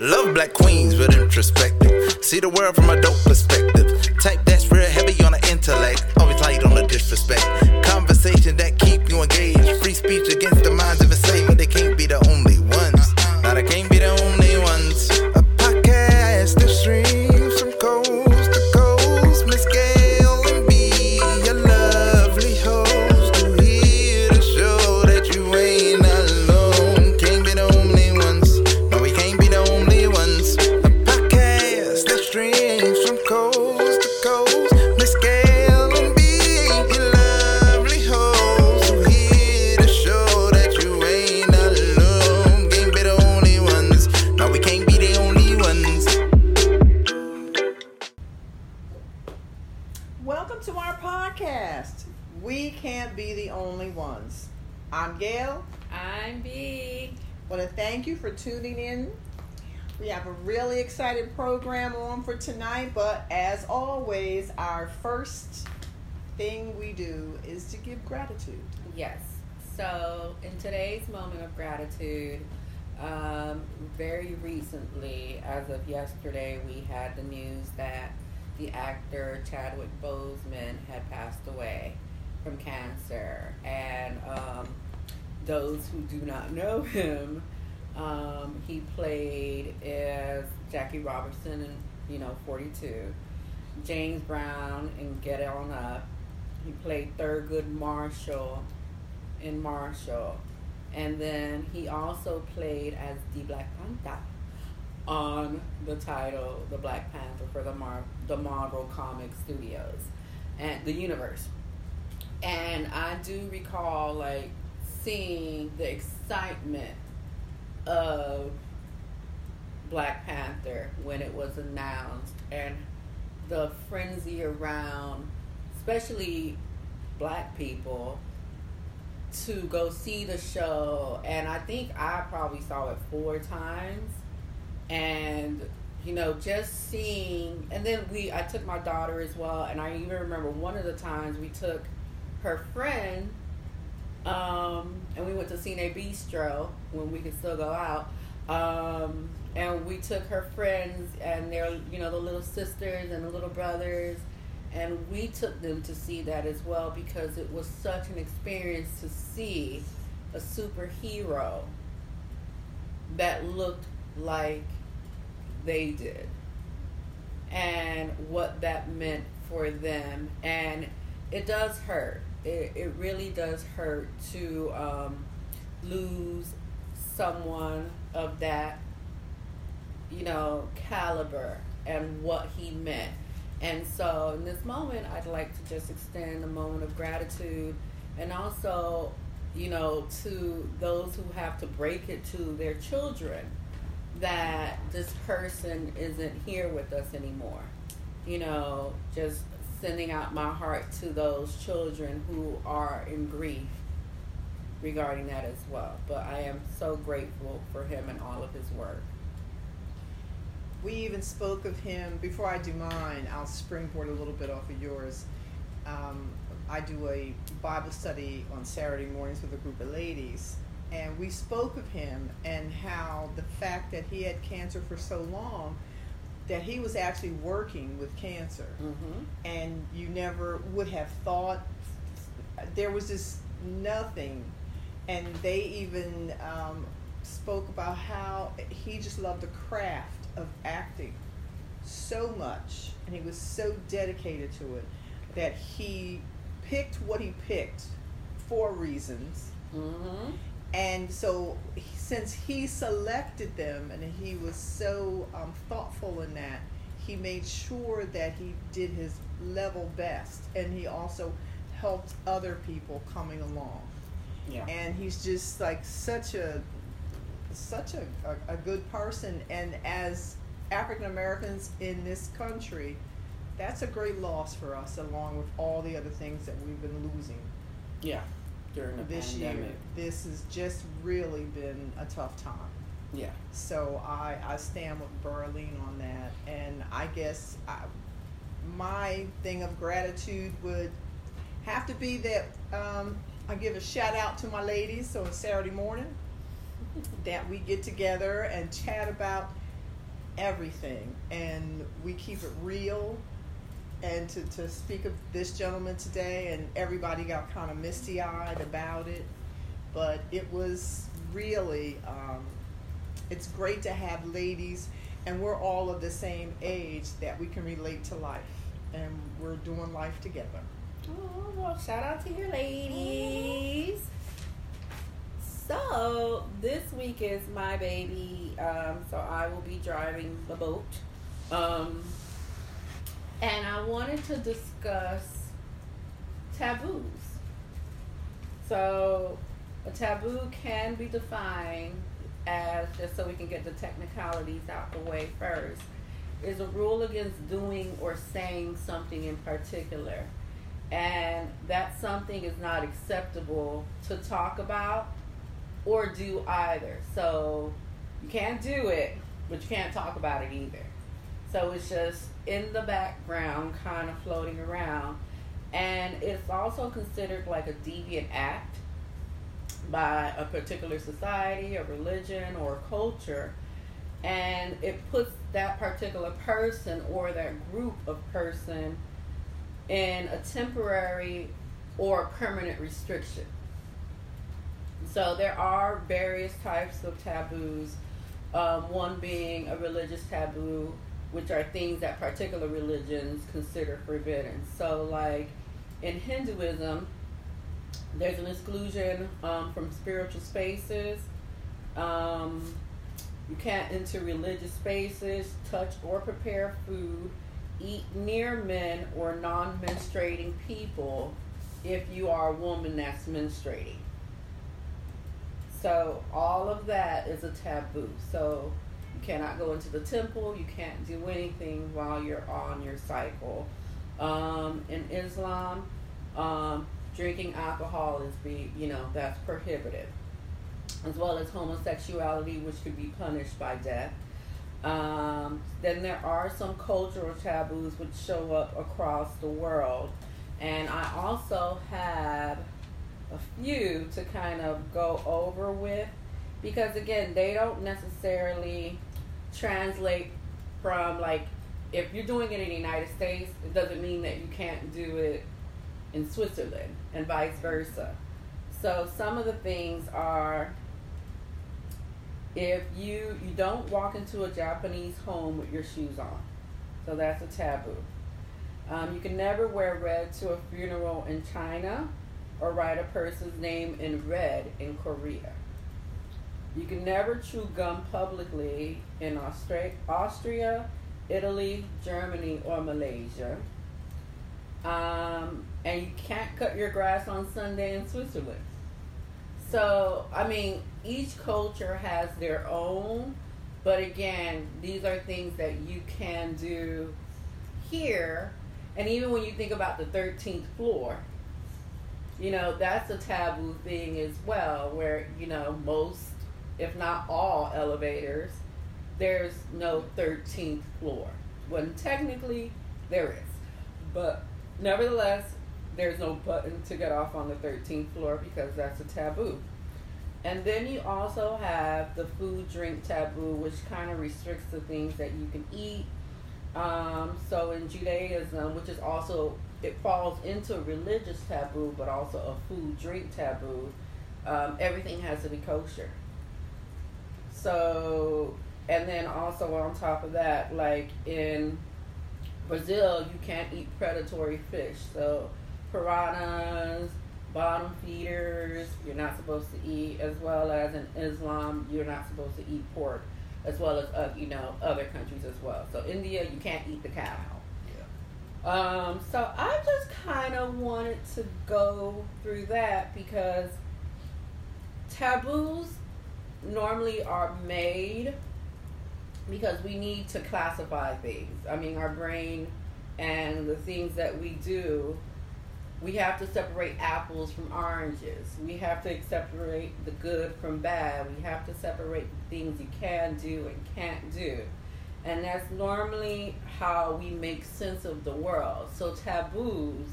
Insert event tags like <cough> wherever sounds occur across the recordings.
Love black queens with introspective. See the world from a dope perspective. Type that's real heavy on the intellect. Our first thing we do is to give gratitude. Yes. So, in today's moment of gratitude, um, very recently, as of yesterday, we had the news that the actor Chadwick Boseman had passed away from cancer. And um, those who do not know <laughs> him, um, he played as Jackie Robertson in, you know, 42. James Brown in Get On Up. He played Thurgood Marshall in Marshall. And then he also played as the Black Panther on the title The Black Panther for the Mar- the Marvel Comic Studios and the universe. And I do recall like seeing the excitement of Black Panther when it was announced and the frenzy around especially black people to go see the show. And I think I probably saw it four times. And you know just seeing and then we I took my daughter as well. And I even remember one of the times we took her friend um, and we went to Cine Bistro when we could still go out. Um, and we took her friends and their you know the little sisters and the little brothers. And we took them to see that as well because it was such an experience to see a superhero that looked like they did and what that meant for them. And it does hurt. It, it really does hurt to um, lose someone of that you know caliber and what he meant. And so in this moment i'd like to just extend a moment of gratitude and also you know to those who have to break it to their children that this person isn't here with us anymore. You know just sending out my heart to those children who are in grief regarding that as well. But i am so grateful for him and all of his work We even spoke of him, before I do mine, I'll springboard a little bit off of yours. Um, I do a Bible study on Saturday mornings with a group of ladies, and we spoke of him and how the fact that he had cancer for so long that he was actually working with cancer mm-hmm. and you never would have thought there was just nothing and they even um, spoke about how he just loved the craft of acting so much and he was so dedicated to it that he picked what he picked for reasons. Mm-hmm. and so since he selected them and he was so um, thoughtful in that he made sure that he did his level best. And he also helped other people coming along. Yeah. And he's just like such a such a, a, a good person and as african americans in this country that's a great loss for us along with all the other things that we've been losing. Yeah during the this year this has just really been a tough time. Yeah. So i i stand with Berlin on that and i guess I, my thing of gratitude would have to be that um, i give a shout out to my ladies so it's saturday morning that we get together and chat about everything, and we keep it real. And to, to speak of this gentleman today, and everybody got kind of misty eyed about it, but it was really, um, it's great to have ladies, and we're all of the same age that we can relate to life, and we're doing life together. Oh, well, shout out to your ladies. So, this week is my baby, um, so I will be driving the boat. Um, and I wanted to discuss taboos. So, a taboo can be defined as, just so we can get the technicalities out the way first, is a rule against doing or saying something in particular. And that something is not acceptable to talk about or do either. So you can't do it, but you can't talk about it either. So it's just in the background, kind of floating around. And it's also considered like a deviant act by a particular society, a religion, or culture. And it puts that particular person or that group of person in a temporary or permanent restriction. So there are various types of taboos. Um, one being a religious taboo, which are things that particular religions consider forbidden. So, like in Hinduism, there's an exclusion um, from spiritual spaces. Um, you can't enter religious spaces, touch or prepare food, eat near men or non menstruating people if you are a woman that's menstruating. So all of that is a taboo. So you cannot go into the temple. You can't do anything while you're on your cycle. Um, in Islam, um, drinking alcohol is be you know that's prohibited, as well as homosexuality, which could be punished by death. Um, then there are some cultural taboos which show up across the world, and I also have a few to kind of go over with. Because again they don't necessarily translate from like if you're doing it in the United States it doesn't mean that you can't do it in Switzerland and vice versa. So some of the things are if you you don't walk into a Japanese home with your shoes on. So that's a taboo. Um, you can never wear red to a funeral in China or write a person's name in red in Korea. You can never chew gum publicly in Austra- Austria, Italy, Germany, or Malaysia. Um, and you can't cut your grass on Sunday in Switzerland. So, I mean, each culture has their own, but again, these are things that you can do here. And even when you think about the 13th floor, you know, that's a taboo thing as well, where, you know, most, if not all elevators, there's no 13th floor. When technically there is. But nevertheless, there's no button to get off on the 13th floor because that's a taboo. And then you also have the food drink taboo, which kind of restricts the things that you can eat. Um, so in Judaism, which is also it falls into religious taboo, but also a food drink taboo. Um, everything has to be kosher. So, and then also on top of that, like in Brazil, you can't eat predatory fish. So, piranhas, bottom feeders, you're not supposed to eat, as well as in Islam, you're not supposed to eat pork, as well as uh, you know other countries as well. So, India, you can't eat the cow. Um, so I just kind of wanted to go through that because taboos normally are made because we need to classify things. I mean, our brain and the things that we do, we have to separate apples from oranges. We have to separate the good from bad. We have to separate the things you can do and can't do. And that's normally how we make sense of the world. So taboos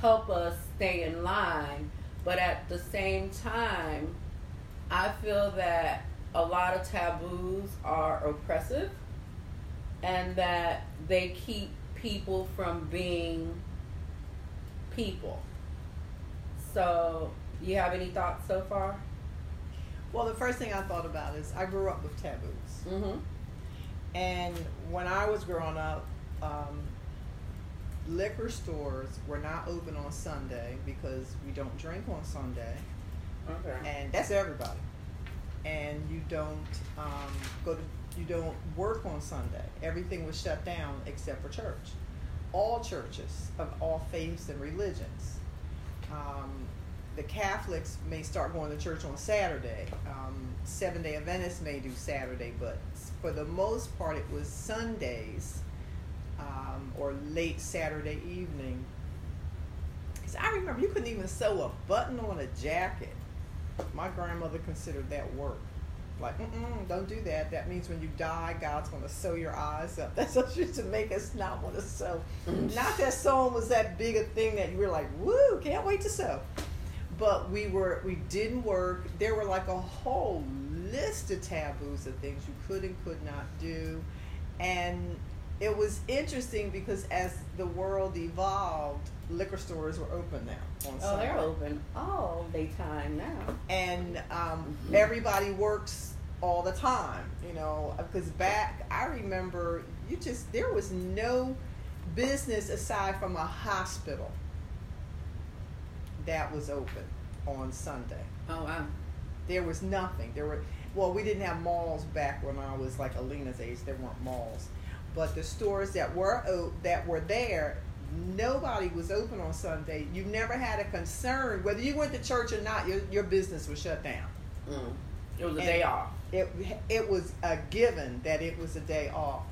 help us stay in line, but at the same time, I feel that a lot of taboos are oppressive and that they keep people from being people. So, you have any thoughts so far? Well, the first thing I thought about is I grew up with taboos. Mm-hmm. And when I was growing up, um, liquor stores were not open on Sunday because we don't drink on Sunday, Okay. and that's everybody. And you don't um, go to, you don't work on Sunday. Everything was shut down except for church. All churches of all faiths and religions. Um, the Catholics may start going to church on Saturday. Um, Seven Day Adventists may do Saturday, but for the most part, it was Sundays um, or late Saturday evening. Because I remember you couldn't even sew a button on a jacket. My grandmother considered that work. Like, mm don't do that. That means when you die, God's going to sew your eyes up. <laughs> That's what used to make us not want to sew. Not that sewing was that big a thing that you were like, woo, can't wait to sew. But we were, we didn't work. There were like a whole list of taboos of things you could and could not do. And it was interesting because as the world evolved, liquor stores were open now on Oh, Sunday. they're open all daytime now. and um, Mhm. everybody works all the time you know because back i remember you just there was no business aside from a hospital that was open on sunday Oh, wow. there was nothing there were well we didn't have malls back when i was like alina's age there weren't malls but the stores that were o- that were there nobody was open on sunday you never had a concern whether you went to church or not your, your business was shut down Mm. It was a And- day off. it it was a given that it was a day off.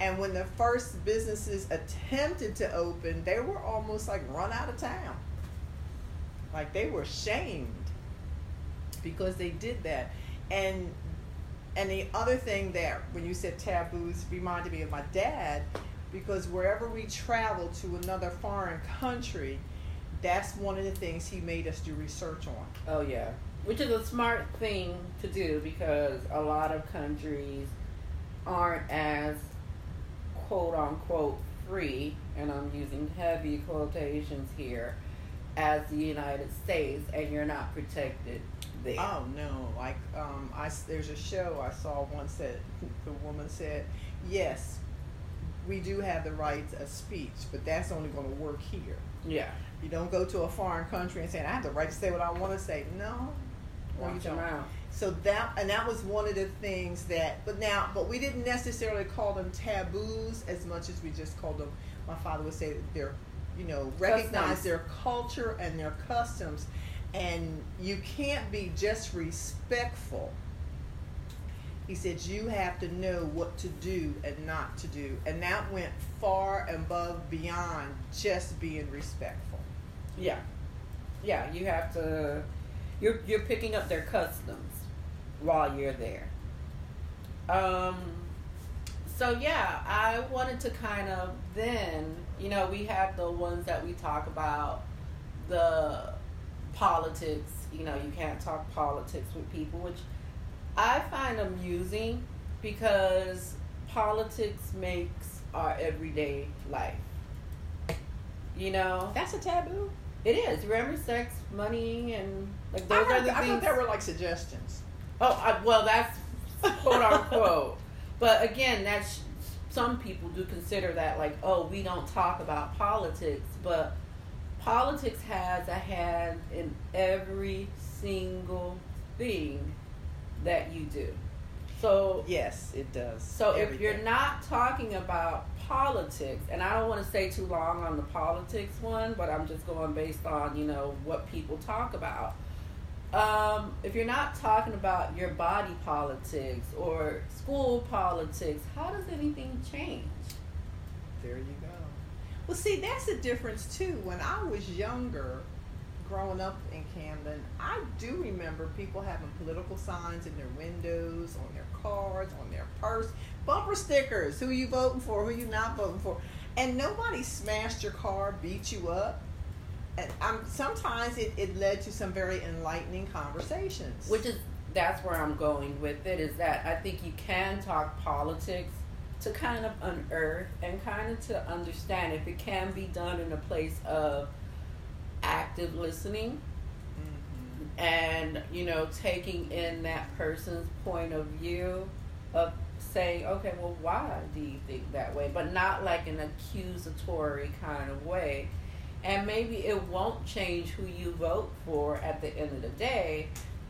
And when the first businesses attempted to open, they were almost like run out of town. Like they were shamed because they did that. And and the other thing there, when you said taboos reminded me of my dad because wherever we traveled to another foreign country, that's one of the things he made us do research on. Oh yeah, which is a smart thing to do because a lot of countries aren't as quote unquote free, and I'm using heavy quotations here, as the United States, and you're not protected there. Oh no! Like um, I there's a show I saw once that the woman said, "Yes, we do have the right of speech, but that's only going to work here. Yeah, You don't go to a foreign country and say I have the right to say what I want to say. No, you watch don't. out. So that and that was one of the things that. But now, but we didn't necessarily call them taboos as much as we just called them. My father would say that they're, you know, recognize Customs. their culture and their customs, and you can't be just respectful. He said you have to know what to do and not to do, and that went far above beyond just being respectful. Yeah, yeah. You have to. You're you're picking up their customs while you're there. Um. So yeah, I wanted to kind of then you know we have the ones that we talk about the politics. You know you can't talk politics with people, which I find amusing because politics makes our everyday life. You know, That's a taboo. it is. Remember sex, money, and like I, those are heard, the I things. thought they were like suggestions. oh, I, well, that's quote unquote. but again, that's some people do consider that like, oh, we don't talk about politics, but politics has a hand in every single thing that you do. So Yes, it does. so if you're not talking about politics, and I don't want to stay too long on the politics one, but I'm just going based on you know what people talk about. Um, if you're not talking about your body politics or school politics, how does anything change? There you. Well, see, that's the difference too. When I was younger, growing up in Camden, I do remember people having political signs in their windows, on their cards, on their purse, bumper stickers. Who you voting for? Who you not voting for? And nobody smashed your car, beat you up. And um, sometimes it, it led to some very enlightening conversations. Which is that's where I'm going with it. Is that I think you can talk politics to kind of unearth and kind of to understand if it can be done in a place of active listening Mhm. and you know taking in that person's point of view of saying okay well why do you think that way? But not like an accusatory kind of way. And maybe it won't change who you vote for at the end of the day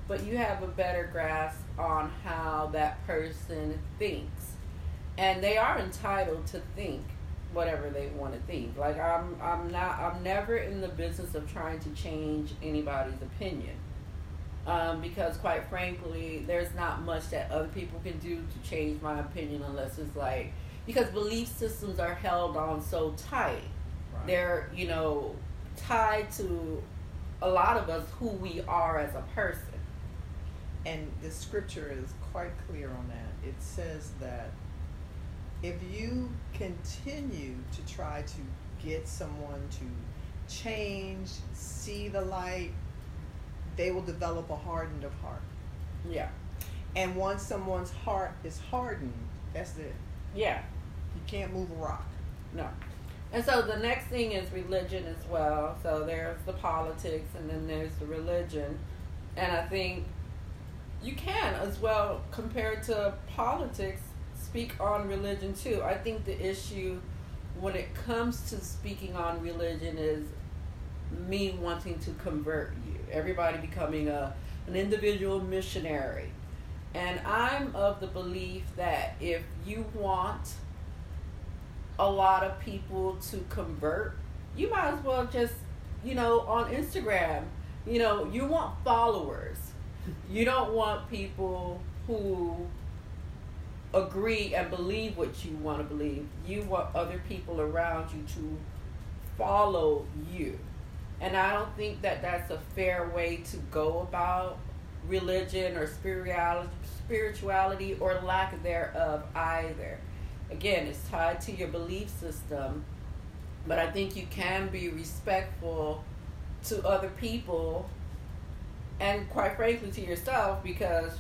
but you have a better grasp on how that person thinks and they are entitled to think whatever they want to think like i'm i'm not i'm never in the business of trying to change anybody's opinion um, because quite frankly there's not much that other people can do to change my opinion unless it's like because belief systems are held on so tight Right. they're you know tied to a lot of us who we are as a person And the scripture is quite clear on that. It says that if you continue to try to get someone to change, see the light, they will develop a hardened of heart. yeah And once someone's heart is hardened, that's it. yeah You can't move a rock. No. And so the next thing is religion as well. So there's the politics and then there's the religion. And I think you can as well, compared to politics, speak on religion too. I think the issue when it comes to speaking on religion is me wanting to convert you. Everybody becoming a an individual missionary. And I'm of the belief that if you want a lot of people to convert, you might as well just, you know, on Instagram, you know, you want followers. You don't want people who agree and believe what you want to believe. You want other people around you to follow you. And I don't think that that's a fair way to go about religion or spirituality, or lack thereof either. Again, it's tied to your belief system, but I think you can be respectful to other people and quite frankly to yourself because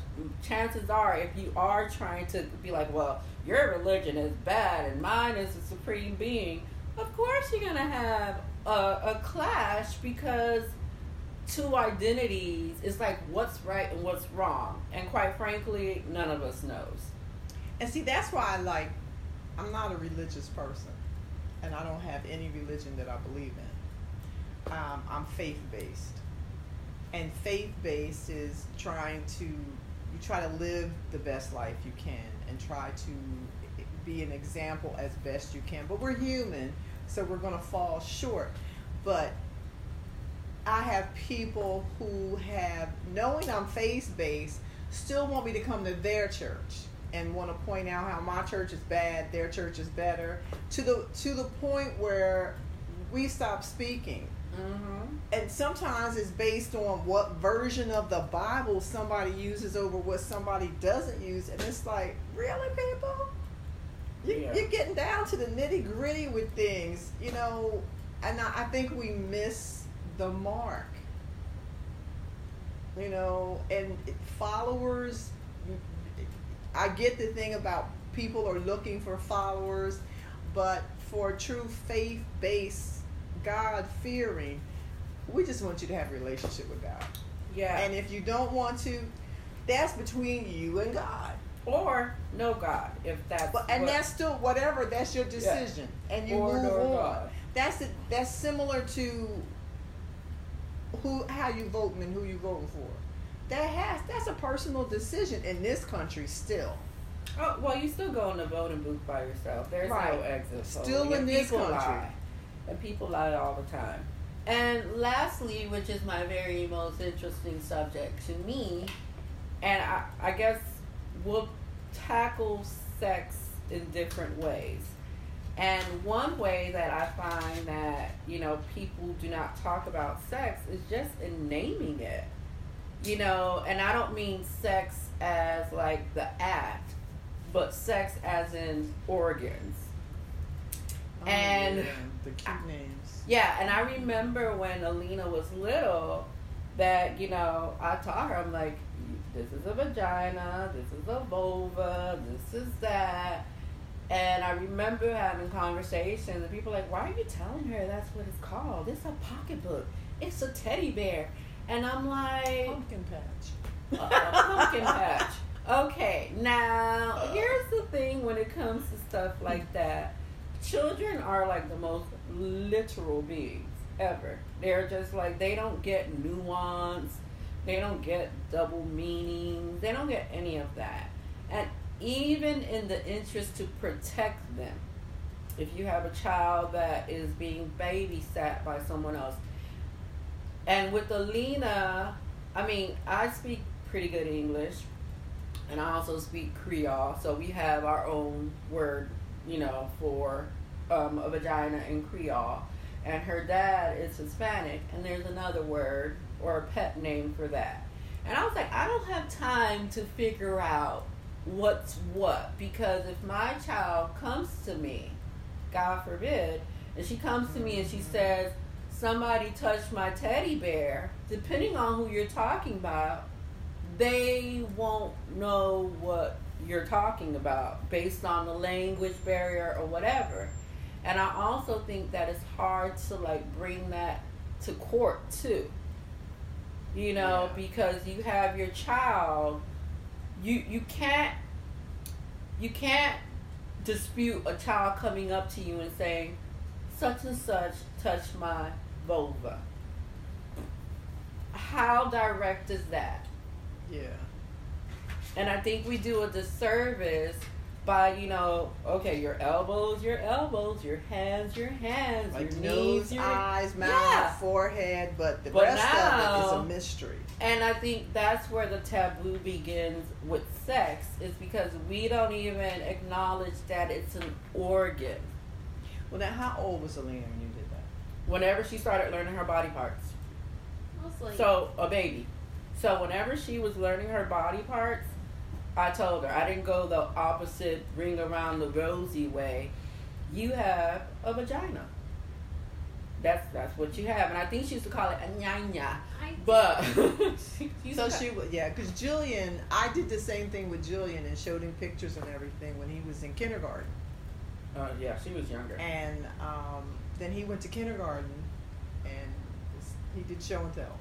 chances are if you are trying to be like well your religion is bad and mine is a supreme being of course you're going to have a, a clash because two identities is like what's right and what's wrong and quite frankly none of us knows And see, that's why I like, I'm not a religious person, and I don't have any religion that I believe in. Um, I'm faith based. And faith based is trying to, you try to live the best life you can and try to be an example as best you can. But we're human, so we're going to fall short. But I have people who have, knowing I'm faith based, still want me to come to their church and want to point out how my church is bad, their church is better, to the to the point where we stop speaking. Mm-hmm. And sometimes it's based on what version of the Bible somebody uses over what somebody doesn't use, and it's like, really, people? You, Yeah. You're getting down to the nitty gritty with things, you know. And I, I think we miss the mark. You know, and followers. I get the thing about people are looking for followers, but for true faith based, God fearing, we just want you to have a relationship with God. yeah And if you don't want to, that's between you and God. or no god if that's But and what- that's still whatever. That's your decision, and you Or move no on. God. That's it. That's similar to who how you voting and who you voting for. That has that's a personal decision in this country still. Oh, well, you still go in the voting booth by yourself. There's Right. no exit. Still in this country. Lie. And people lie all the time. And lastly, which is my very most interesting subject to me, and I, I guess we'll tackle sex in different ways. And one way that I find that, you know, people do not talk about sex is just in naming it. You know, and I don't mean sex as like the act, but sex as in organs. Oh, and- Oh, yeah, the cute names. Yeah, and I remember when Alina was little that, you know, I taught her, I'm like, this is a vagina, this is a vulva, this is that. And I remember having conversations, and people like, "Why are you telling her that's what it's called? It's a pocketbook. It's a teddy bear." And I'm like, Pumpkin patch. pumpkin patch. Okay, now here's the thing: when it comes to stuff like that, children are like the most literal beings ever. They're just like they don't get nuance. They don't get double meanings. They don't get any of that. And even in the interest to protect them, if you have a child that is being babysat by someone else, and with Alina, I mean, I speak pretty good English, and I also speak Creole, so we have our own word, you know, for um, a vagina in Creole. And her dad is Hispanic, and there's another word or a pet name for that. And I was like, I don't have time to figure out what's what because if my child comes to me, God forbid, and she comes to me and she says, Somebody touched my teddy bear, depending on who you're talking about, they won't know what you're talking about based on the language barrier or whatever. And I also think that it's hard to like bring that to court too. You know, Yeah. because you have your child you you can't you can't dispute a child coming up to you and saying such and such touched my vulva. How direct is that? Yeah. And I think we do a disservice by, you know, okay, your elbows, your elbows, your hands, your hands, Like your nose, knees, your eyes, mouth, Yeah. forehead, but the But rest of it is a mystery. And I think that's where the taboo begins with sex, is because we don't even acknowledge that it's an organ. Well, now, how old was Elena when you did that? Whenever she started learning her body parts. Mostly. So, a baby. So, whenever she was learning her body parts, I told her, I didn't go the opposite ring around the rosy way. You have a vagina. That's that's what you have. And I think she used to call it a nyanya. But <laughs> <laughs> So she, wa- yeah, because Julian, I did the same thing with Julian and showed him pictures and everything when he was in kindergarten. Uh, yeah, she was younger. And um, then he went to kindergarten and he did show and tell.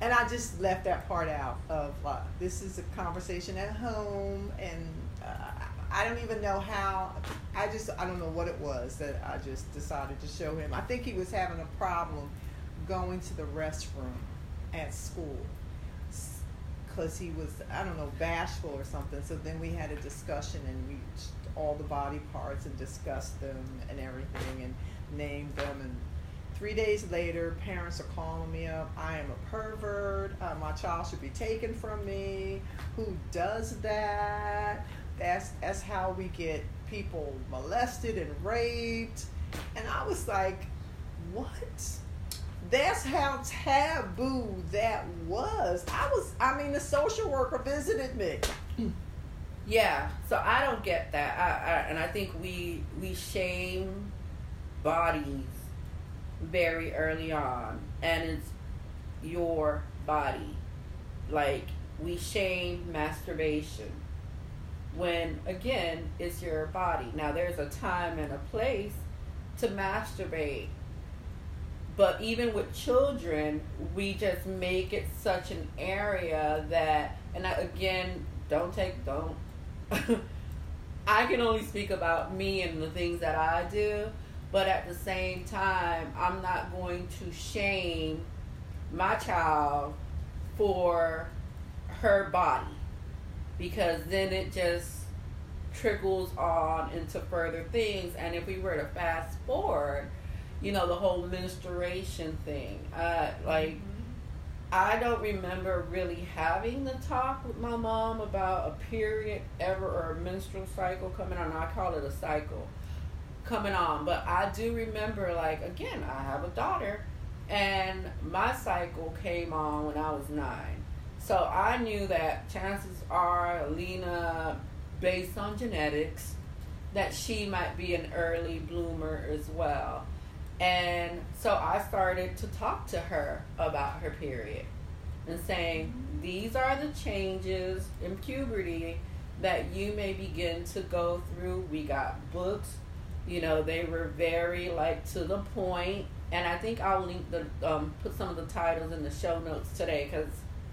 And I just left that part out of like, this is a conversation at home and uh, I don't even know how, I just, I don't know what it was that I just decided to show him. I think he was having a problem going to the restroom at school because he was, I don't know, bashful or something. So then we had a discussion and we all the body parts and discussed them and everything and named them. And three days later, parents are calling me up. I am a pervert. Uh, my child should be taken from me. Who does that? That's that's how we get people molested and raped. And I was like, what? That's how taboo that was. I was, I mean, the social worker visited me. <clears throat> Yeah, so I don't get that. I, I and I think we we shame bodies very early on, and it's your body. Like we shame masturbation when again it's your body. Now there's a time and a place to masturbate. But even with children, we just make it such an area that, and I, again, don't take, don't <laughs> I can only speak about me and the things that I do, but at the same time, I'm not going to shame my child for her body because then it just trickles on into further things. And if we were to fast forward, you know, the whole menstruation thing, uh, like, I don't remember really having the talk with my mom about a period ever or a menstrual cycle coming on. I call it a cycle coming on, but I do remember, like, again, I have a daughter, and my cycle came on when I was nine. So I knew that chances are, Lena, based on genetics, that she might be an early bloomer as well. And so I started to talk to her about her period and saying, these are the changes in puberty that you may begin to go through. We got books, you know, they were very like to the point, and I think I'll link the um, put some of the titles in the show notes today because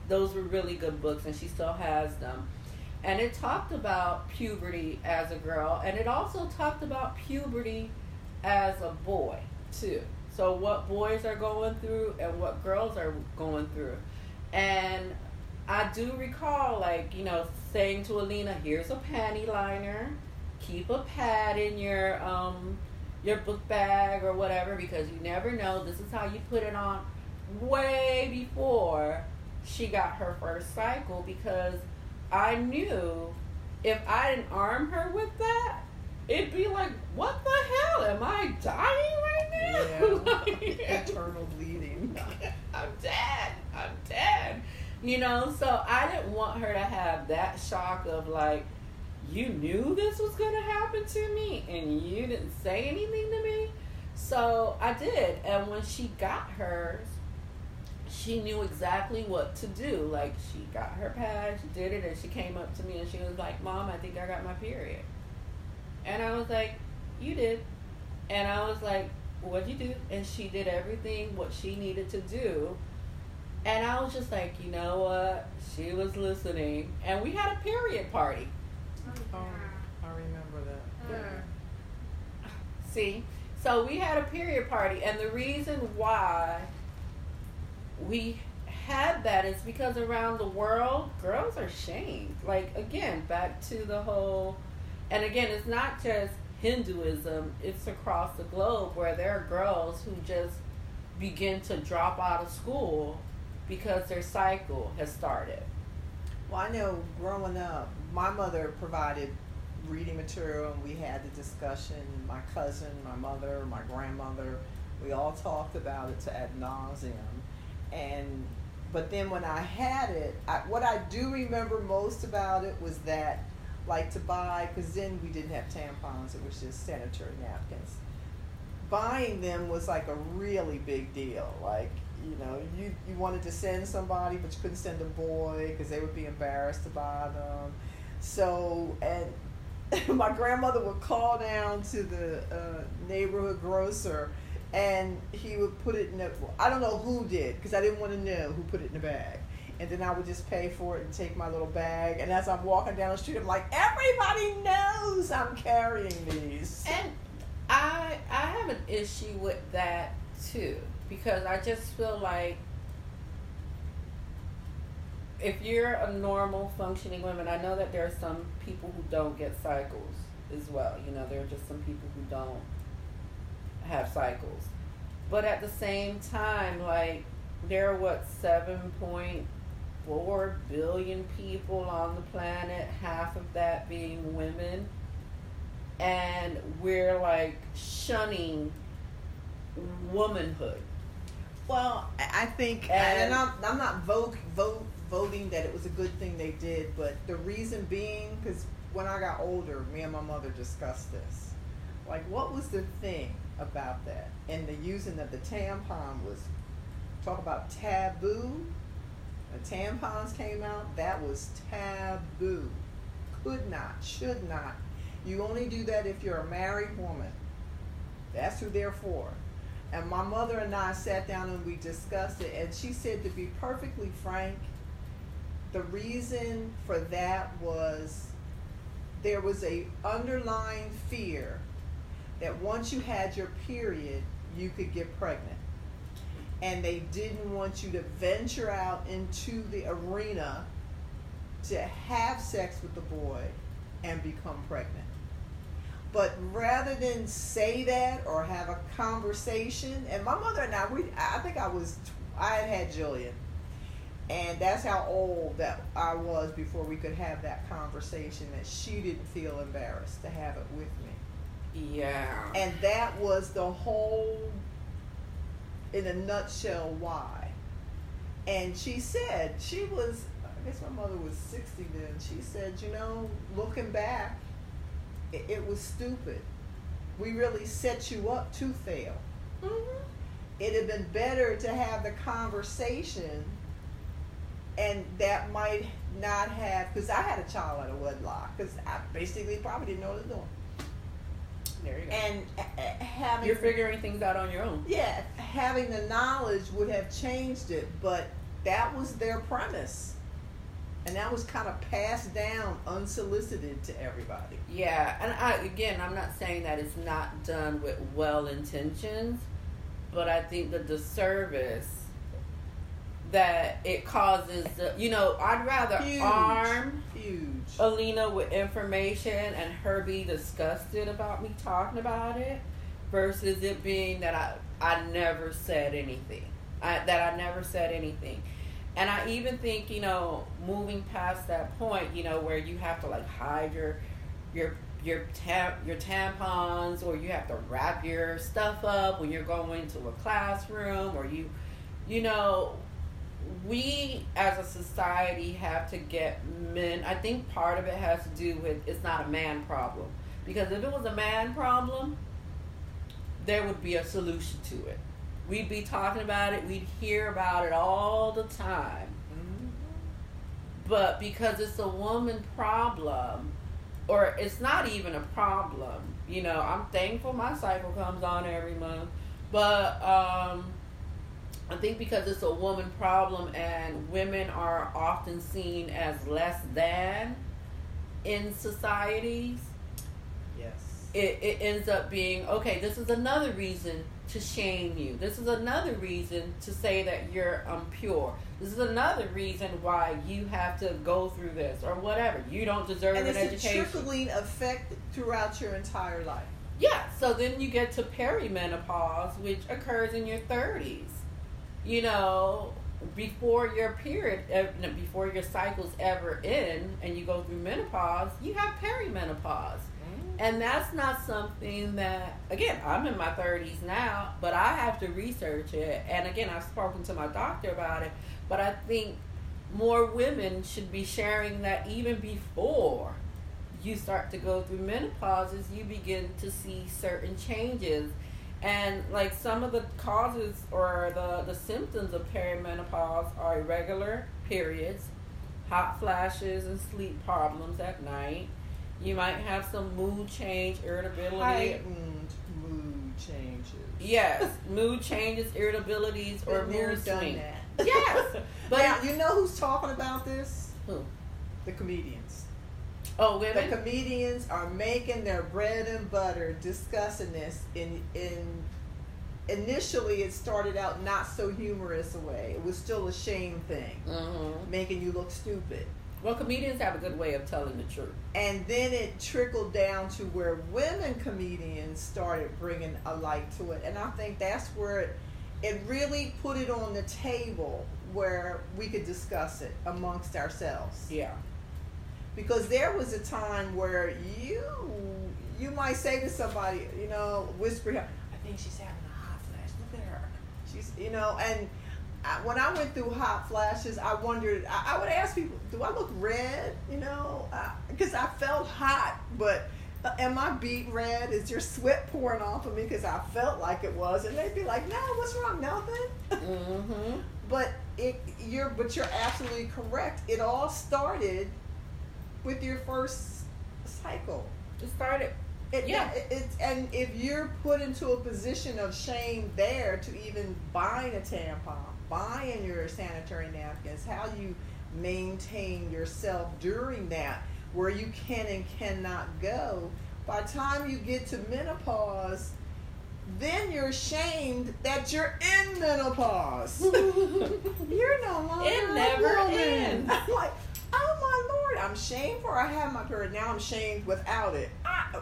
those were really good books, and she still has them. And it talked about puberty as a girl, and it also talked about puberty as a boy too. So what boys are going through and what girls are going through. And I do recall like, you know, saying to Alina, here's a panty liner, keep a pad in your um your book bag or whatever because you never know. This is how you put it on way before she got her first cycle because I knew if I didn't arm her with that, it'd be like, what the hell? Am I dying right now? Yeah. <laughs> Like, <laughs> Internal bleeding. <laughs> I'm dead. I'm dead. You know, so I didn't want her to have that shock of like, you knew this was going to happen to me and you didn't say anything to me. So I did. And when she got hers, she knew exactly what to do. Like, she got her pad, she did it, and she came up to me and she was like, Mom, I think I got my period. And I was like, You did. And I was like, What'd you do? And she did everything what she needed to do. And I was just like, You know what? She was listening. And we had a period party. Oh, I remember that. Uh. <laughs> See? So we had a period party, and the reason why we had that is because around the world, girls are shamed. Like, again, back to the whole, and again, it's not just Hinduism, it's across the globe where there are girls who just begin to drop out of school because their cycle has started. Well, I know growing up, my mother provided reading material and we had the discussion. My cousin, my mother, my grandmother, we all talked about it to ad nauseum. And but then when I had it, I, what I do remember most about it was that, like to buy, because then we didn't have tampons; it was just sanitary napkins. Buying them was like a really big deal. Like you know, you you wanted to send somebody, but you couldn't send a boy because they would be embarrassed to buy them. So and <laughs> my grandmother would call down to the uh, neighborhood grocer and he would put it in the, I don't know who did because I didn't want to know who put it in the bag. And then I would just pay for it and take my little bag. And as I'm walking down the street, I'm like, everybody knows I'm carrying these. And I I have an issue with that too because I just feel like if you're a normal functioning woman, I know that there are some people who don't get cycles as well. You know, there are just some people who don't have cycles. But at the same time, like there are what seven point four billion people on the planet, half of that being women. And we're like shunning womanhood. Well, I I think, And- and, I'm, I'm not vote, vote, voting that it was a good thing they did, but the reason being, because when I got older, me and my mother discussed this. Like, what was the thing about that? And the using of the tampon was, talk about taboo. The tampons came out, that was taboo. Could not, should not. You only do that if you're a married woman. That's who they're for. And my mother and I sat down and we discussed it, and she said, to be perfectly frank, the reason for that was there was a underlying fear that once you had your period, you could get pregnant. And they didn't want you to venture out into the arena to have sex with the boy and become pregnant. But rather than say that or have a conversation, and my mother and I, we, I think I was, I had had Julian, and that's how old that I was before we could have that conversation. That she didn't feel embarrassed to have it with me, Yeah. and that was the whole, in a nutshell, why. And she said she was, I guess my mother was sixty then. She said, you know, looking back it, it was stupid. We really set you up to fail. Mhm. It had been better to have the conversation and that might not have because I had a child out of wedlock because I basically probably didn't know what I was doing. There you go. And uh, uh, having You're figuring things out on your own. yeah, having the knowledge would have changed it, but that was their premise. And that was kind of passed down unsolicited to everybody. Yeah, and I again, I'm not saying that it's not done with well intentions, but I think the disservice that it causes, the, you know, I'd rather Huge. arm Huge. Alina with information and her be disgusted about me talking about it versus it being that I I never said anything. I, that I never said anything. And I even think, you know, moving past that point, you know, where you have to like hide your your your tam- your tampons or you have to wrap your stuff up when you're going to a classroom or you you know we as a society have to get men i think part of it has to do with it's not a man problem. Because if it was a man problem there would be a solution to it we'd be talking about it we'd hear about it all the time. But because it's a woman problem or it's not even a problem you know i'm thankful my cycle comes on every month. But um I think because it's a woman problem and women are often seen as less than in societies, Yes. it, it ends up being okay, this is another reason to shame you. This is another reason to say that you're impure. This is another reason why you have to go through this or whatever. You don't deserve and an it's a education. trickling effect throughout your entire life. Yeah, so then you get to perimenopause, which occurs in your 30s. You know, before your period, uh, before your cycle's ever end and you go through menopause, you have perimenopause. And that's not something that, again, I'm in my 30s now, but I have to research it. And again, I've spoken to my doctor about it, but I think more women should be sharing that even before you start to go through menopause as you begin to see certain changes and like some of the causes or the, the symptoms of perimenopause are irregular periods hot flashes and sleep problems at night you might have some mood change irritability Heightened mood changes. yes <laughs> mood changes irritabilities or there, mood swings that. <laughs> <laughs> yes but now, you know who's talking about this? Who? The comedians. oh The comedians are making their bread and butter discussing this in in initially it started out not so humorous a way. It was still a shame thing, hmm making you look stupid. Well comedians have a good way of telling the truth And then it trickled down to where women comedians started bringing a light to it. And I think that's where it, it really put it on the table where we could discuss it amongst ourselves. yeah Because there was a time where you you might say to somebody, you know, whisper, I think she's having a hot flash. Look at her. She's, you know, and I, when I went through hot flashes, I wondered. I, I would ask people, "Do I look red?" You know, because I felt hot, but uh, am I beet red? Is there sweat pouring off of me because I felt like it was? And they'd be like, "No, what's wrong? Nothing." <laughs> mm-hmm but it, you're, but you're absolutely correct. It all started with your first cycle. it started It, Yeah. It, it's and if you're put into a position of shame there to even buying a tampon, buying your sanitary napkins, how you maintain yourself during that, where you can and cannot go. By the time you get to menopause, then you're ashamed that you're in menopause. <laughs> you're no longer It never ends. <laughs> I'm like, oh my lord, I'm shamed for I have my period. Now I'm shamed without it. I,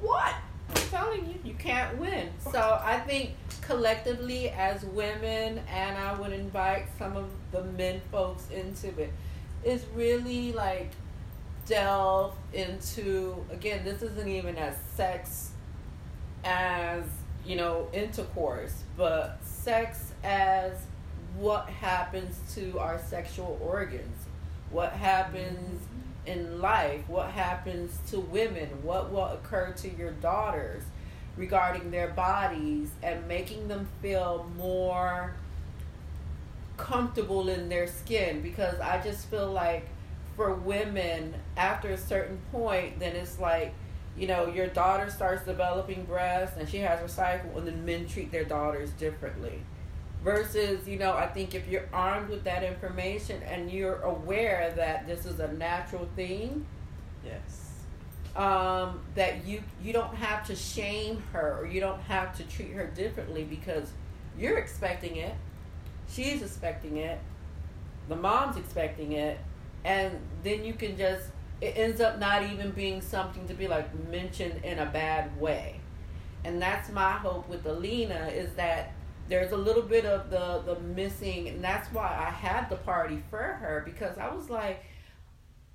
what? I'm telling you, you can't win. So I think collectively as women, and I would invite some of the men folks into it, is really like delve into again, this isn't even as sex as, you know, intercourse, but sex as what happens to our sexual organs, what happens mm-hmm. in life, what happens to women, what will occur to your daughters regarding their bodies, and making them feel more comfortable in their skin because I just feel like for women after a certain point then it's like you know your daughter starts developing breasts and she has her cycle and then men treat their daughters differently versus you know i think if you're armed with that information and you're aware that this is a natural thing Yes. Um, that you you don't have to shame her or you don't have to treat her differently because you're expecting it she's expecting it the mom's expecting it and then you can just it ends up not even being something to be like mentioned in a bad way. And that's my hope with alina is that there's a little bit of the the missing and that's why i had the party for her because i was like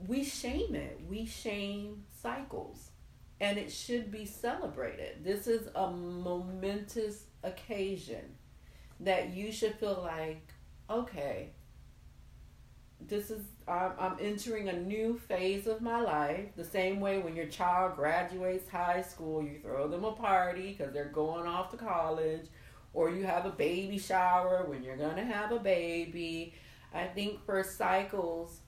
we shame it. We shame cycles and it should be celebrated. This is a momentous occasion that you should feel like okay this is I'm, I'm entering a new phase of my life. The same way when your child graduates high school you throw them a party because they're going off to college or you have a baby shower when you're going to have a baby. I think for cycles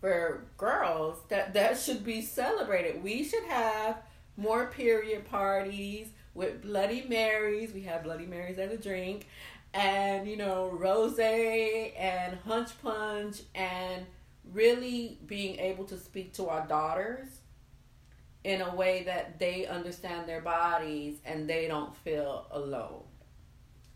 for girls that that should be celebrated. We should have more period parties with bloody marys. We have bloody marys as a drink. And you know rose and hunch punch and really being able to speak to our daughters in a way that they understand their bodies and they don't feel alone.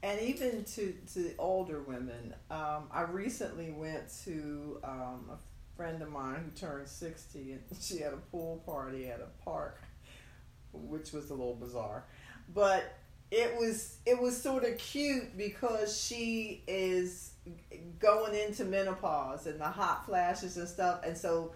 And even to to older women um, i recently went to um, a friend of mine who turned 60 and she had a pool party at a park which was a little bizarre. But it was it was sort of cute because she is going into menopause and the hot flashes and stuff. And so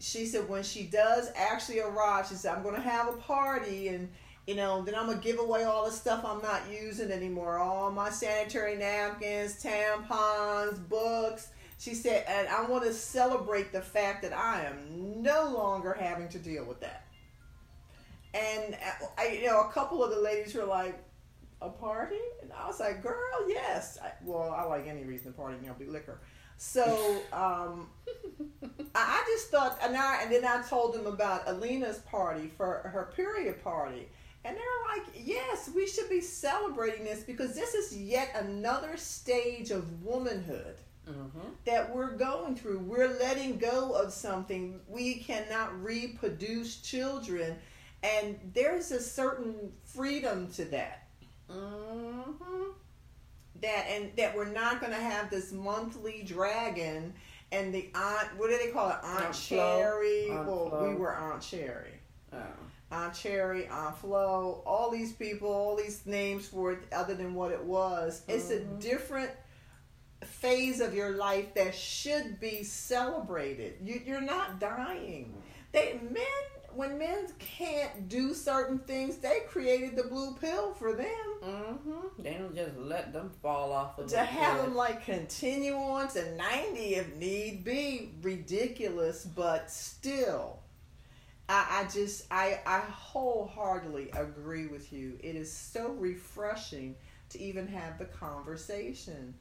she said when she does actually arrive she said i'm going to have a party and you know then i'm going to give away all the stuff i'm not using anymore. All my sanitary napkins tampons books she said and i want to celebrate the fact that i am no longer having to deal with that and I, you know, a couple of the ladies were like, "A party?" And I was like, "Girl, yes." I, well, I like any reason to party, you know, be liquor. So <laughs> um, I, I just thought, and I and then I told them about Alina's party for her period party, and they're like, "Yes, we should be celebrating this because this is yet another stage of womanhood." Mm-hmm. that we're going through. We're letting go of something. We cannot reproduce children, and there's a certain freedom to that. Mm-hmm. That and that we're not going to have this monthly dragon and the aunt. What do they call it? Aunt, Aunt. Cherry. Aunt well, Flo. we were Aunt Cherry. Oh. Aunt Cherry, Aunt Flo, all these people, all these names for it other than what it was. It's a Mhm. different phase of your life that should be celebrated. You, you're not dying. They men when men can't do certain things, they created the blue pill for them Mm-hmm. They don't just let them fall off of to the have cliff. them like continue on to 90 if need be ridiculous but still I, I just I, I wholeheartedly agree with you it is so refreshing to even have the conversation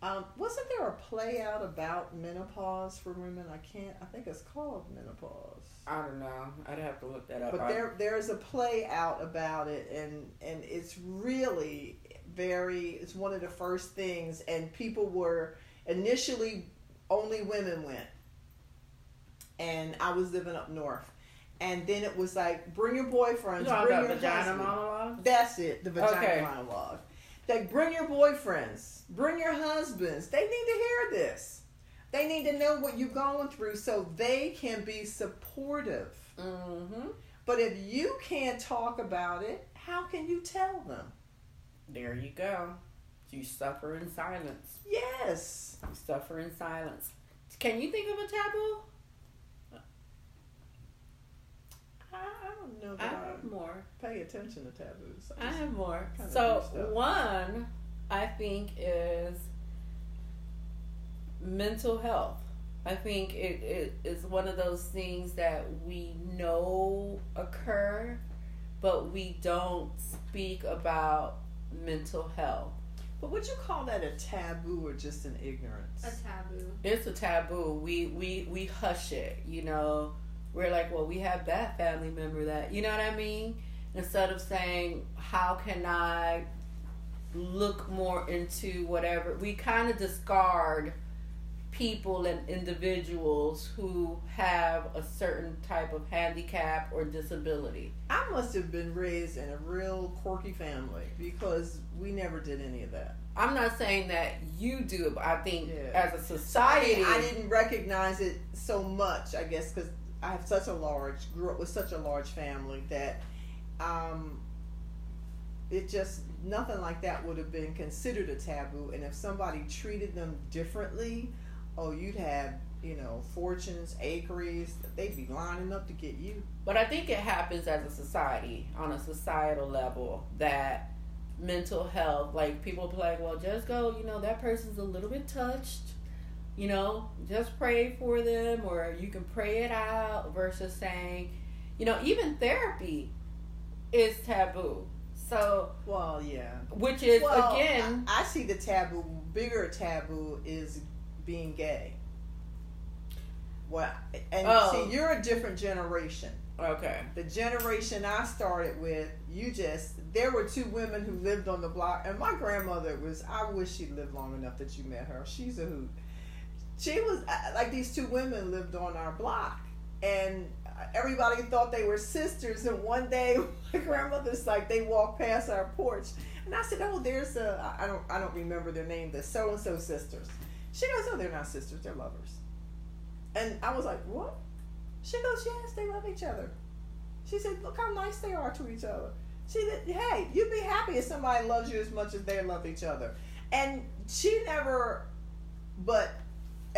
um, wasn't there a play out about menopause for women i can't i think it's called menopause I don't know. I'd have to look that up. but I- there there's a play out about it and and it's really very it's one of the first things and people were initially only women went and i was living up north and then it was like bring your boyfriends You talking bring your vagina husband. monologue? that's it the vagina Okay. monologue like bring your boyfriends bring your husbands they need to hear this they need to know what you're going through so they can be supportive Mm-hmm. but if you can't talk about it, how can you tell them? There you go. You suffer in silence. Yes. You suffer in silence. Can you think of a taboo? I, I don't know I that I, have more. pay attention to taboos. I just- have more. kinda So one, I think is mental health. I think it, it is one of those things that we know occur, but we don't speak about mental health. But would you call that a taboo or just an ignorance? A taboo. It's a taboo. We we we hush it. You know, we're like, well, we have that family member that. You know what I mean? Instead of saying, how can I look more into whatever, we kind of discard people and individuals who have a certain type of handicap or disability. I must have been raised in a real quirky family because we never did any of that. I'm not saying that you do it, but I think Yeah. as a society, I, I didn't recognize it so much, I guess, because I have such a large, grew up with such a large family that um, it just, nothing like that would have been considered a taboo. And if somebody treated them differently, oh, you'd have, you know, fortunes, acres, they'd be lining up to get you. But I think it happens as a society, on a societal level, that mental health, like people like, well, just go, you know, that person's a little bit touched, you know, just pray for them, or you can pray it out, versus saying, you know, even therapy is taboo. So, Well, yeah. which is Well, again, I, I see the taboo, bigger taboo is being gay. Well, and Oh. see, you're a different generation. okay. The generation I started with, you just there were two women who lived on the block, and my grandmother was. I wish she lived long enough that you met her. She's a hoot. She was uh, like these two women lived on our block, and everybody thought they were sisters. And one day, <laughs> my grandmother's like, they walked past our porch, and I said, "Oh, there's a I don't I don't remember their name. The so and so sisters." She goes, "Oh, they're not sisters. They're lovers." And I was like, "What?" She goes, "Yes, they love each other." She said, "Look how nice they are to each other." She said, "Hey, you'd be happy if somebody loves you as much as they love each other." And she never, but,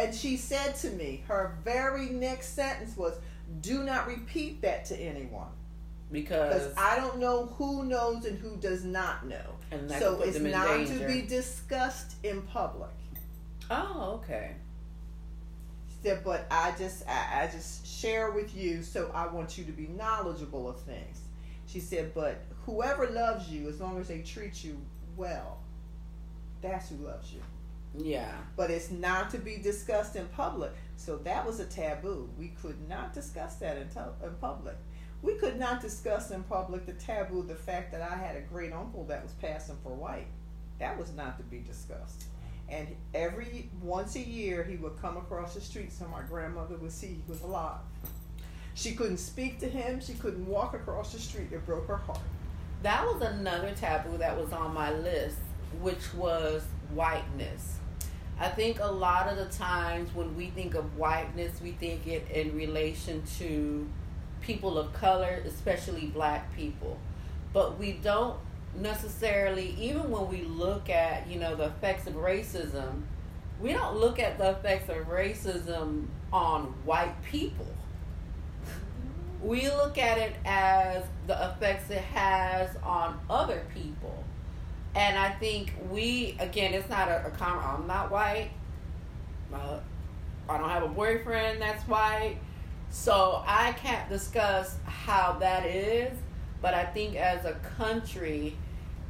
and she said to me, her very next sentence was, "Do not repeat that to anyone." Because I don't know who knows and who does not know. and that So it's not danger. to be discussed in public. oh, okay. She said, but I just I, I just share with you so I want you to be knowledgeable of things. She said, but whoever loves you, as long as they treat you well, that's who loves you. Yeah. But it's not to be discussed in public. So that was a taboo. We could not discuss that in, to- in public. We could not discuss in public the taboo, the fact that I had a great uncle that was passing for white. That was not to be discussed. And every once a year, he would come across the street so my grandmother would see he was alive. She couldn't speak to him. She couldn't walk across the street. It broke her heart. That was another taboo that was on my list, which was whiteness. I think a lot of the times when we think of whiteness, we think it in relation to people of color, especially black people. But we don't necessarily, even when we look at, you know, the effects of racism, we don't look at the effects of racism on white people we look at it as the effects it has on other people. And I think we, again, it's not a, a comment. I'm not white. Uh, I don't have a boyfriend that's white. So I can't discuss how that is. But I think as a country,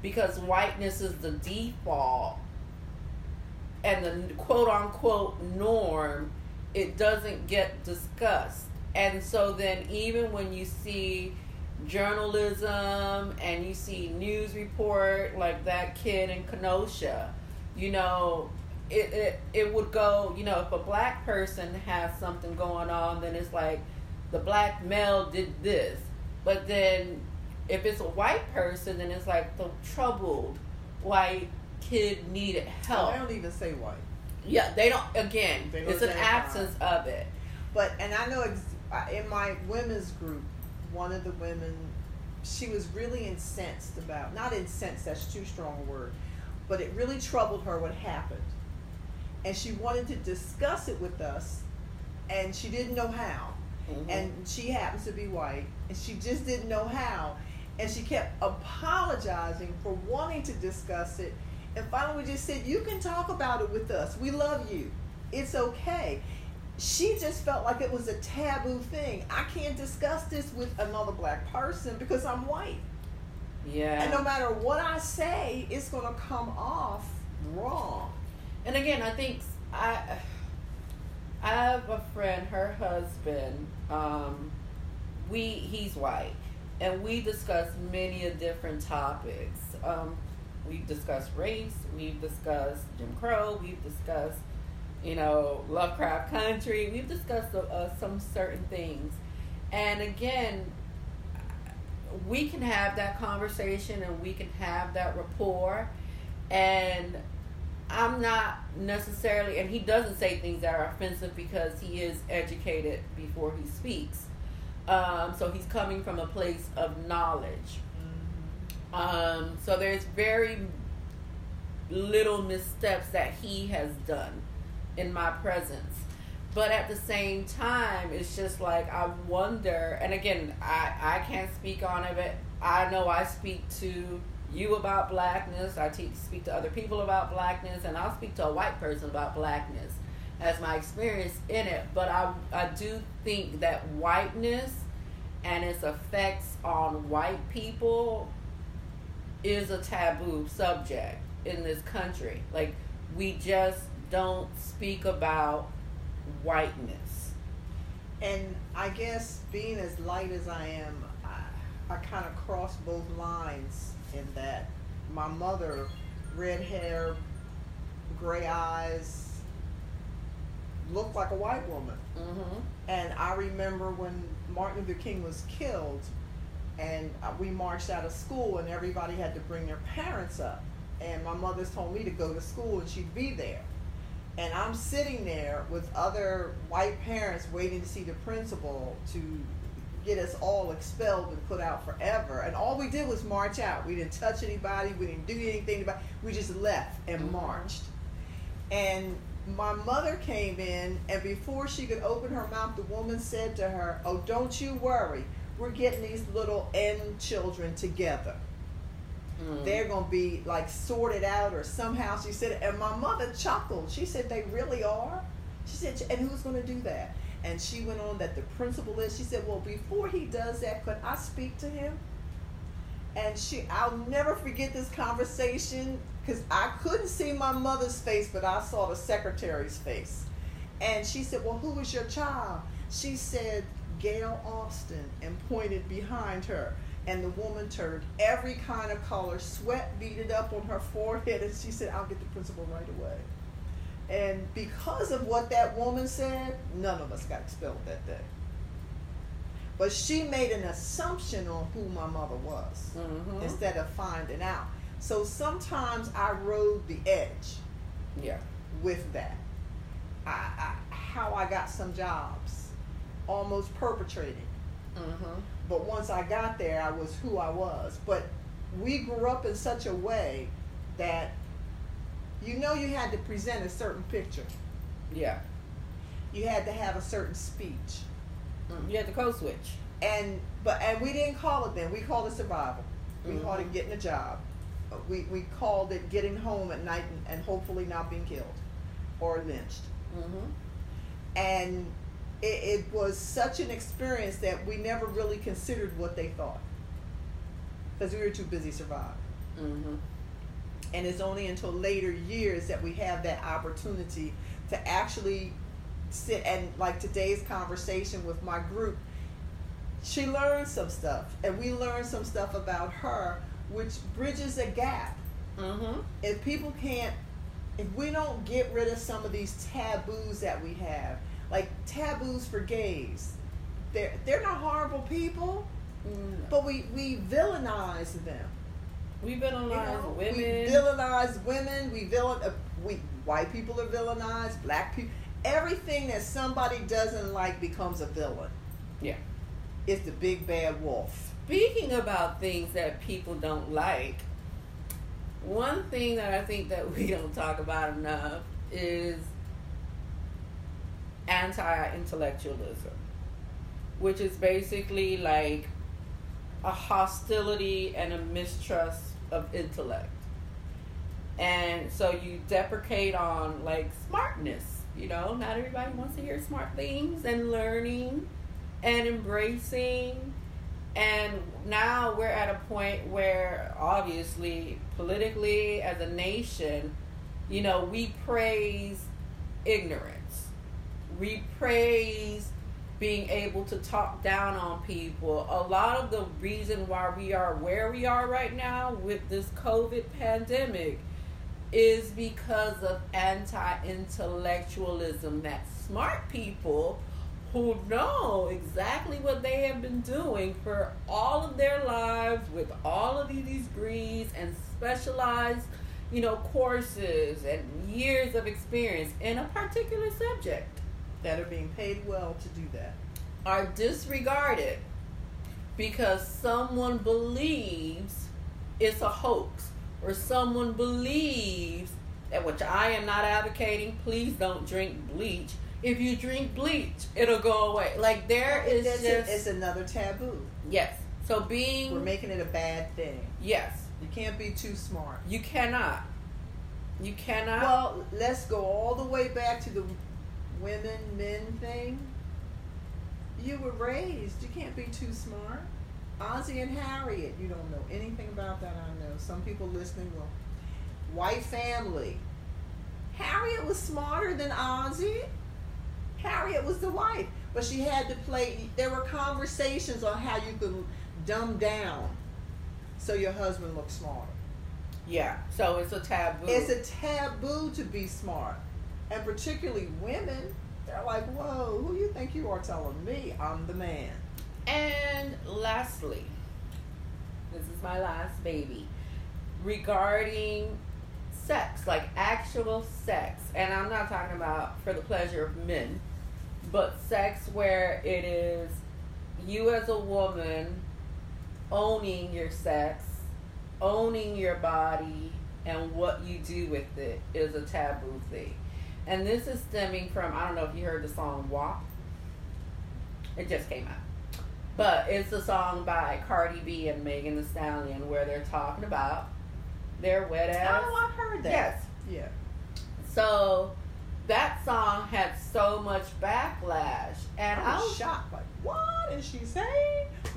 because whiteness is the default and the quote unquote norm, it doesn't get discussed. And so then, even when you see journalism and you see news report like that kid in Kenosha, you know, it, it it would go, you know, if a black person has something going on, then it's like the black male did this. But then if it's a white person, then it's like the troubled white kid needed help. I don't even say white. Yeah, they don't. Again, They don't it's an absence of it. But and I know ex- in my women's group, one of the women, she was really incensed about not incensed. That's too strong a word, but it really troubled her what happened, and she wanted to discuss it with us, and she didn't know how. Mhm. And she happens to be white, and she just didn't know how, and she kept apologizing for wanting to discuss it. And finally, we just said, "You can talk about it with us. We love you. It's okay." She just felt like it was a taboo thing. I can't discuss this with another black person because I'm white. yeah. And no matter what I say, it's going to come off wrong. And again, I think I I have a friend, her husband, um, we he's white, and we discuss many of different topics. Um, we've discussed race, we've discussed Jim Crow, we've discussed you know Lovecraft Country, we've discussed uh, some certain things, and again. We can have that conversation and we can have that rapport, and I'm not necessarily, and he doesn't say things that are offensive because he is educated before he speaks. Um, so he's coming from a place of knowledge. Um, so there's very little missteps that he has done in my presence. But at the same time, it's just like I wonder, and again, I, I can't speak on it. but I know I speak to you about blackness. I te- speak to other people about blackness, and I'll speak to a white person about blackness as my experience in it. But I, I do think that whiteness and its effects on white people is a taboo subject in this country. Like, we just don't speak about whiteness. And I guess being as light as I am, I, I kind of cross both lines in that my mother, red hair, gray eyes, looked like a white woman. Mm-hmm. And I remember when Martin Luther King was killed, and uh, we marched out of school, and everybody had to bring their parents up. And my mother's told me to go to school, and she'd be there. And I'm sitting there with other white parents waiting to see the principal to get us all expelled and put out forever. And all we did was march out. We didn't touch anybody. We didn't do anything about. We just left and Mhm. marched. And my mother came in, and before she could open her mouth, the woman said to her, "Oh, don't you worry. We're getting these little N children together. Mm. They're gonna be like sorted out, or somehow." She said, and my mother chuckled. She said, "They really are." She said, "And who's gonna do that?" And she went on that the principal is. She said, "Well, before he does that, could I speak to him?" And she, I'll never forget this conversation because I couldn't see my mother's face, but I saw the secretary's face. And she said, "Well, who is your child?" She said, "Gail Austin," and pointed behind her. And the woman turned every kind of color, sweat beaded up on her forehead, and she said, "I'll get the principal right away." And because of what that woman said, none of us got expelled that day. But she made an assumption on who my mother was Mhm. instead of finding out. So sometimes I rode the edge Yeah. with that. I, I, how I got some jobs, almost perpetrating. Mm-hmm. But once I got there, I was who I was. But we grew up in such a way that you know you had to present a certain picture. Yeah. You had to have a certain speech. Mm. You had to code switch. And but and we didn't call it then. We called it survival. We Mhm. called it getting a job. We we called it getting home at night and, and hopefully not being killed or lynched. Mm-hmm. And it, it was such an experience that we never really considered what they thought because we were too busy surviving. Mm-hmm. And it's only until later years that we have that opportunity to actually sit and like today's conversation with my group. She learned some stuff, and we learned some stuff about her, which bridges a gap. Mm-hmm. If people can't, if we don't get rid of some of these taboos that we have, like taboos for gays, they're they're not horrible people, but we we villainize them. We You villainize know, women. We villainize women. We villain. Uh, we white people are villainized. Black people. Everything that somebody doesn't like becomes a villain. Yeah. It's the big bad wolf. Speaking about things that people don't like, one thing that I think that we don't talk about enough is anti-intellectualism, which is basically like a hostility and a mistrust of intellect. And so you deprecate on like smartness, you know, not everybody wants to hear smart things and learning and embracing and now we're at a point where obviously politically as a nation You know, we praise ignorance. We praise being able to talk down on people. A lot of the reason why we are where we are right now with this COVID pandemic is because of anti intellectualism that smart people who know exactly what they have been doing for all of their lives with all of these degrees and specialized you know courses and years of experience in a particular subject that are being paid well to do that are disregarded because someone believes it's a hoax or someone believes that which I am not advocating please don't drink bleach if you drink bleach, it'll go away. Like there is it's, just it's another taboo. Yes. So being we're making it a bad thing. Yes. You can't be too smart. You cannot. You cannot. Well, let's go all the way back to the women men thing. You were raised. You can't be too smart. Ozzie and Harriet. You don't know anything about that. I know. Some people listening will. White family. Harriet was smarter than Ozzie. Harriet was the wife, but she had to play. There were conversations on how you could dumb down so your husband looks smarter. Yeah, so it's a taboo. It's a taboo to be smart, and particularly women. They're like, "Whoa, who you think you are telling me I'm the man?" And lastly, this is my last baby regarding sex, like actual sex, and I'm not talking about for the pleasure of men but sex where it is you as a woman owning your sex, owning your body, and what you do with it is a taboo thing. And this is stemming from I don't know if you heard the song WAP. It just came out. But it's a song by Cardi B and Megan Thee Stallion where they're talking about their wet ass. Oh, I've heard that. Yes. Yeah. So that song had so much backlash, and I was, I was shocked. Like, what is she saying? <laughs>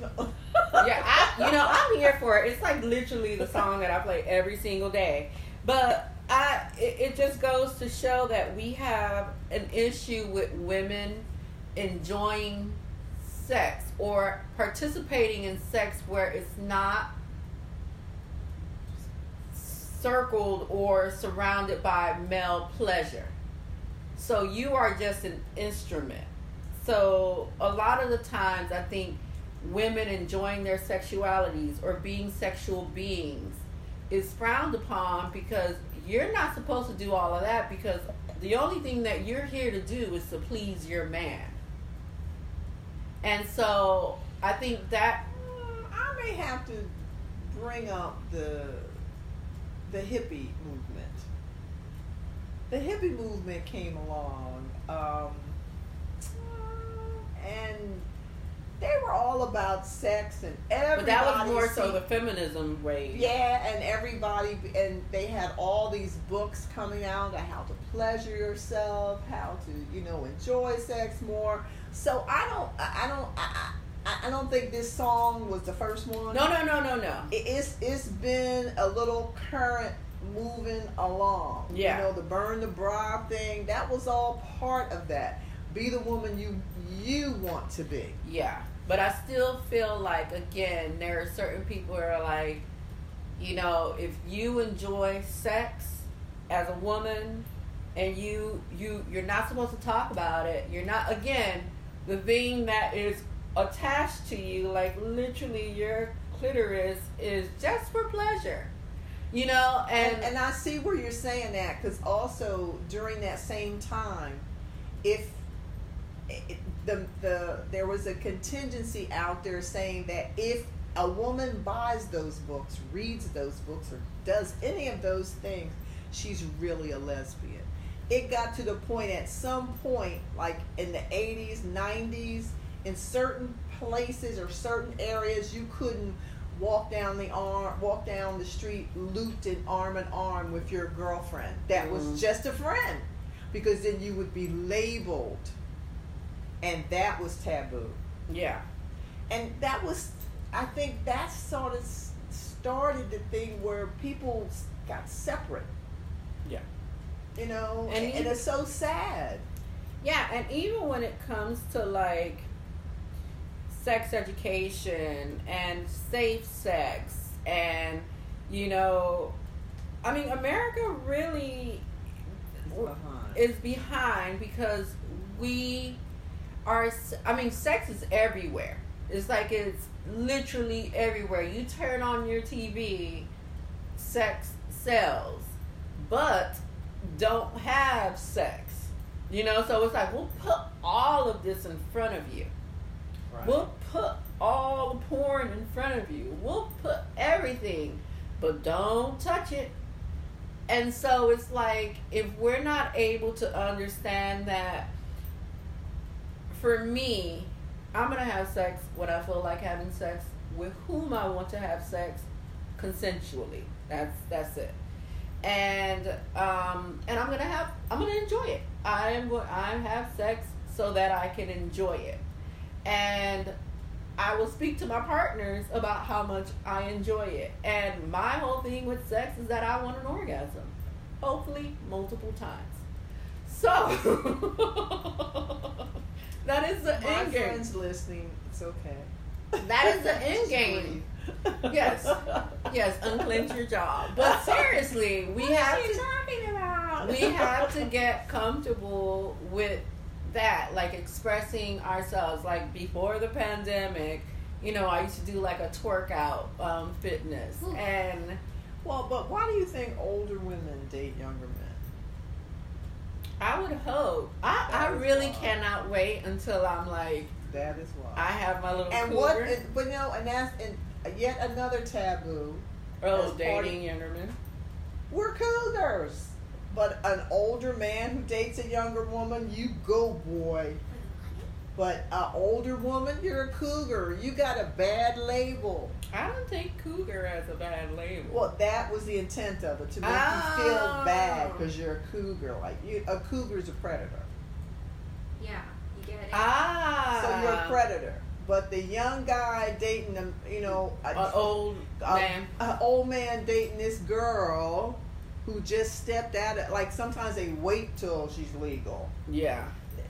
yeah, I, you know, I'm here for it. It's like literally the song that I play every single day. But I, it, it just goes to show that we have an issue with women enjoying sex or participating in sex where it's not circled or surrounded by male pleasure. So you are just an instrument. So a lot of the times, I think women enjoying their sexualities or being sexual beings is frowned upon because you're not supposed to do all of that because the only thing that you're here to do is to please your man. And so I think that mm, I may have to bring up the the hippie movement the hippie movement came along, um, and they were all about sex and everybody. But that was more so the feminism wave. Yeah, and everybody, and they had all these books coming out on how to pleasure yourself, how to, you know, enjoy sex more. So I don't, I don't, I, I, I don't think this song was the first one. No, no, no, no, no. It's it's been a little current moving along. Yeah. You know, the burn the bra thing, that was all part of that. Be the woman you you want to be. Yeah. But I still feel like again, there are certain people who are like, you know, if you enjoy sex as a woman and you you you're not supposed to talk about it, you're not again, the thing that is attached to you, like literally your clitoris is just for pleasure you know and and, and i see where you're saying that because also during that same time if it, the the there was a contingency out there saying that if a woman buys those books reads those books or does any of those things she's really a lesbian it got to the point at some point like in the 80s 90s in certain places or certain areas you couldn't walk down the arm, walk down the street, looped arm in arm with your girlfriend. That mm-hmm. was just a friend, because then you would be labeled, and that was taboo. Yeah, and that was, I think that sort of started the thing where people got separate. Yeah. You know, And and, even- it's so sad. Yeah, and even when it comes to like sex education and safe sex and you know I mean America really It's behind. is behind because we are I mean sex is everywhere. It's like it's literally everywhere. You turn on your TV, sex sells, but don't have sex. You know, so it's like we'll put all of this in front of you. Right. We'll put all the porn in front of you. We'll put everything, but don't touch it. And so it's like if we're not able to understand that for me, I'm gonna have sex when I feel like having sex with whom I want to have sex consensually. That's that's it. And um and I'm gonna have I'm gonna enjoy it. I am going I have sex so that I can enjoy it. And I will speak to my partners about how much I enjoy it. And my whole thing with sex is that I want an orgasm. Hopefully multiple times. So <laughs> that is the My end game. friends listening, it's okay. That is the <laughs> end game. Yes. <laughs> Yes, unclench your jaw. But seriously, we have to talking about? we have to <laughs> get comfortable with that, like expressing ourselves. Like before the pandemic, you know, I used to do like a twerk out um, fitness, Hmm. and Well, but why do you think older women date younger men? I would hope. I, I really wild. cannot wait until I'm like That is why. I have my little and cougar. what? But you know, and that's and yet another taboo. oh, dating men. We're cougars. But an older man who dates a younger woman, you go, boy. But an older woman, you're a cougar. You got a bad label. I don't think cougar as a bad label. Well, that was the intent of it to make you Oh. feel bad because you're a cougar. Like you, a cougar's a predator. Yeah, you get it. ah, So you're a predator. But the young guy dating them, you know, a, An old a- man. a old man dating this girl who just stepped out. Of, like sometimes they wait till she's legal. Yeah.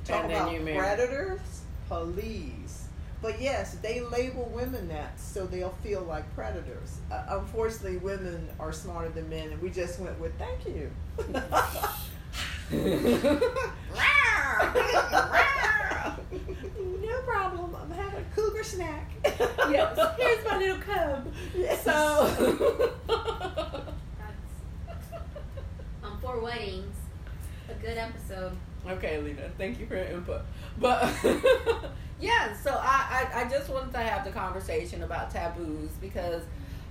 Talk And then about you marry. predators, police. But yes, they label women that so they'll feel like predators. Uh, unfortunately, women are smarter than men, and we just went with thank you. <laughs> no problem. I'm having a cougar snack. yes. <laughs> Here's my little cub. Yes. So. That's um, for weddings. A good episode. Okay, Lena. Thank you for your input. But <laughs> yeah, so I, I I just wanted to have the conversation about taboos because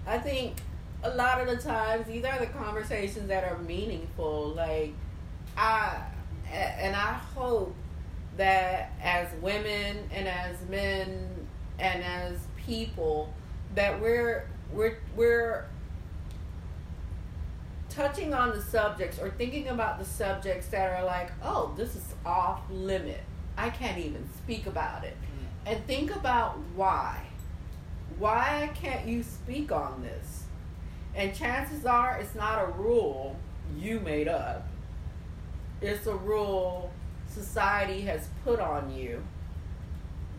I think a lot of the times these are the conversations that are meaningful. Like I and I hope that as women and as men and as people that we're we're we're touching on the subjects or thinking about the subjects that are like, oh, this is off limit. I can't even speak about it. Mm. And think about why. Why can't you speak on this? And chances are it's not a rule you made up. It's a rule society has put on you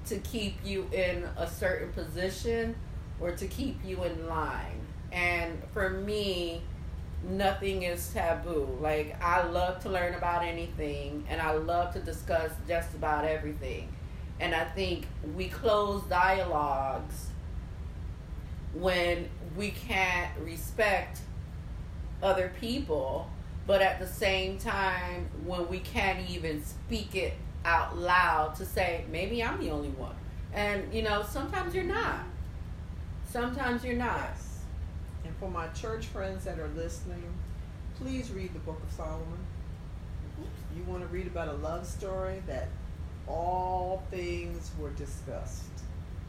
to keep you in a certain position or to keep you in line. And for me, nothing is taboo. Like I love to learn about anything and I love to discuss just about everything. And I think we close dialogues when we can't respect other people, but at the same time when we can't even speak it out loud to say maybe I'm the only one. And you know, sometimes you're not. Sometimes you're not. Yes. And for my church friends that are listening, please read the Book of Solomon. You want to read about a love story that all things were discussed,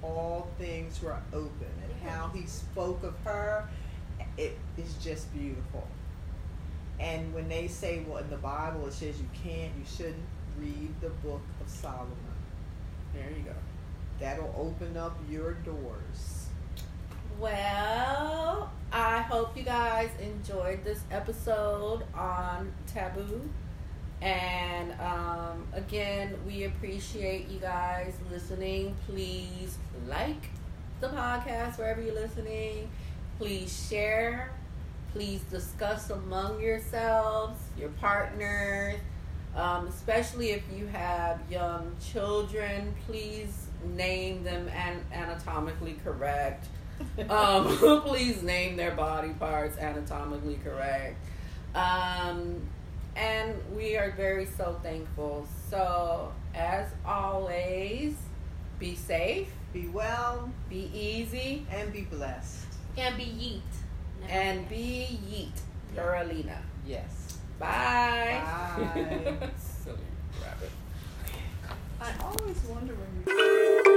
all things were open, and how he spoke of her, it is just beautiful. And when they say, well, in the Bible it says you can't, you shouldn't read the Book of Solomon. There you go. That'll open up your doors. Well, I hope you guys enjoyed this episode on taboo. And um, again, we appreciate you guys listening. Please like the podcast wherever you're listening. Please share. Please discuss among yourselves, your partners, um, especially if you have young children. Please name them an- anatomically correct. Um, <laughs> please name their body parts anatomically correct. Um, and we are very so thankful. So, as always, be safe, Be well be easy, and be blessed. And be yeet. Never and forget. be yeet, Carolina. Yes. Bye. Bye. <laughs> Silly rabbit. I always wonder when you.